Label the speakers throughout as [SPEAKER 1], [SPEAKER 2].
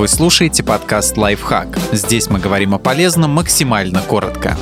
[SPEAKER 1] Вы слушаете подкаст «Лайфхак». Здесь мы говорим о полезном максимально коротко.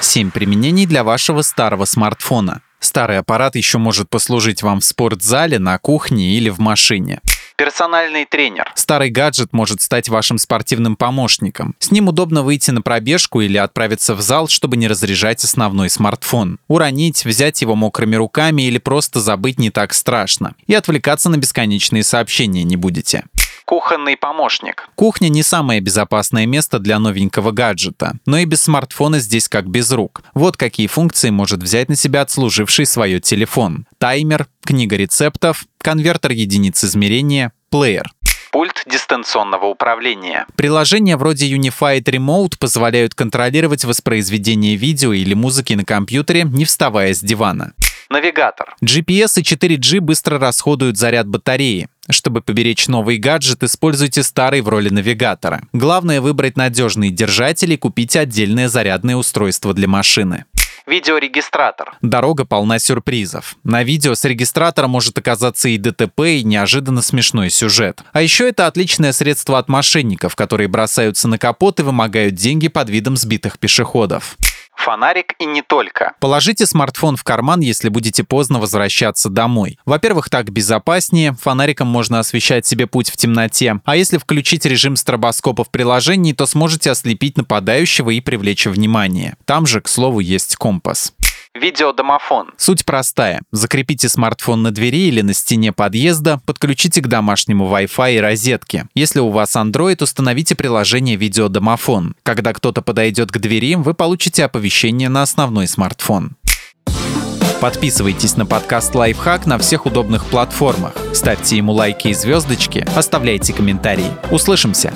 [SPEAKER 1] 7 применений для вашего старого смартфона. Старый аппарат еще может послужить вам в спортзале, на кухне или в машине. Персональный тренер. Старый гаджет может стать вашим спортивным помощником. С ним удобно выйти на пробежку или отправиться в зал, чтобы не разряжать основной смартфон. Уронить, взять его мокрыми руками или просто забыть не так страшно. И отвлекаться на бесконечные сообщения не будете кухонный помощник. Кухня не самое безопасное место для новенького гаджета, но и без смартфона здесь как без рук. Вот какие функции может взять на себя отслуживший свое телефон. Таймер, книга рецептов, конвертер единиц измерения, плеер пульт дистанционного управления. Приложения вроде Unified Remote позволяют контролировать воспроизведение видео или музыки на компьютере, не вставая с дивана. Навигатор. GPS и 4G быстро расходуют заряд батареи. Чтобы поберечь новый гаджет, используйте старый в роли навигатора. Главное выбрать надежный держатель и купить отдельное зарядное устройство для машины. Видеорегистратор. Дорога полна сюрпризов. На видео с регистратора может оказаться и ДТП, и неожиданно смешной сюжет. А еще это отличное средство от мошенников, которые бросаются на капот и вымогают деньги под видом сбитых пешеходов фонарик и не только. Положите смартфон в карман, если будете поздно возвращаться домой. Во-первых, так безопаснее, фонариком можно освещать себе путь в темноте, а если включить режим стробоскопа в приложении, то сможете ослепить нападающего и привлечь внимание. Там же, к слову, есть компас. Видеодомофон. Суть простая. Закрепите смартфон на двери или на стене подъезда, подключите к домашнему Wi-Fi и розетке. Если у вас Android, установите приложение Видеодомофон. Когда кто-то подойдет к двери, вы получите оповещение на основной смартфон. Подписывайтесь на подкаст «Лайфхак» на всех удобных платформах. Ставьте ему лайки и звездочки, оставляйте комментарии. Услышимся!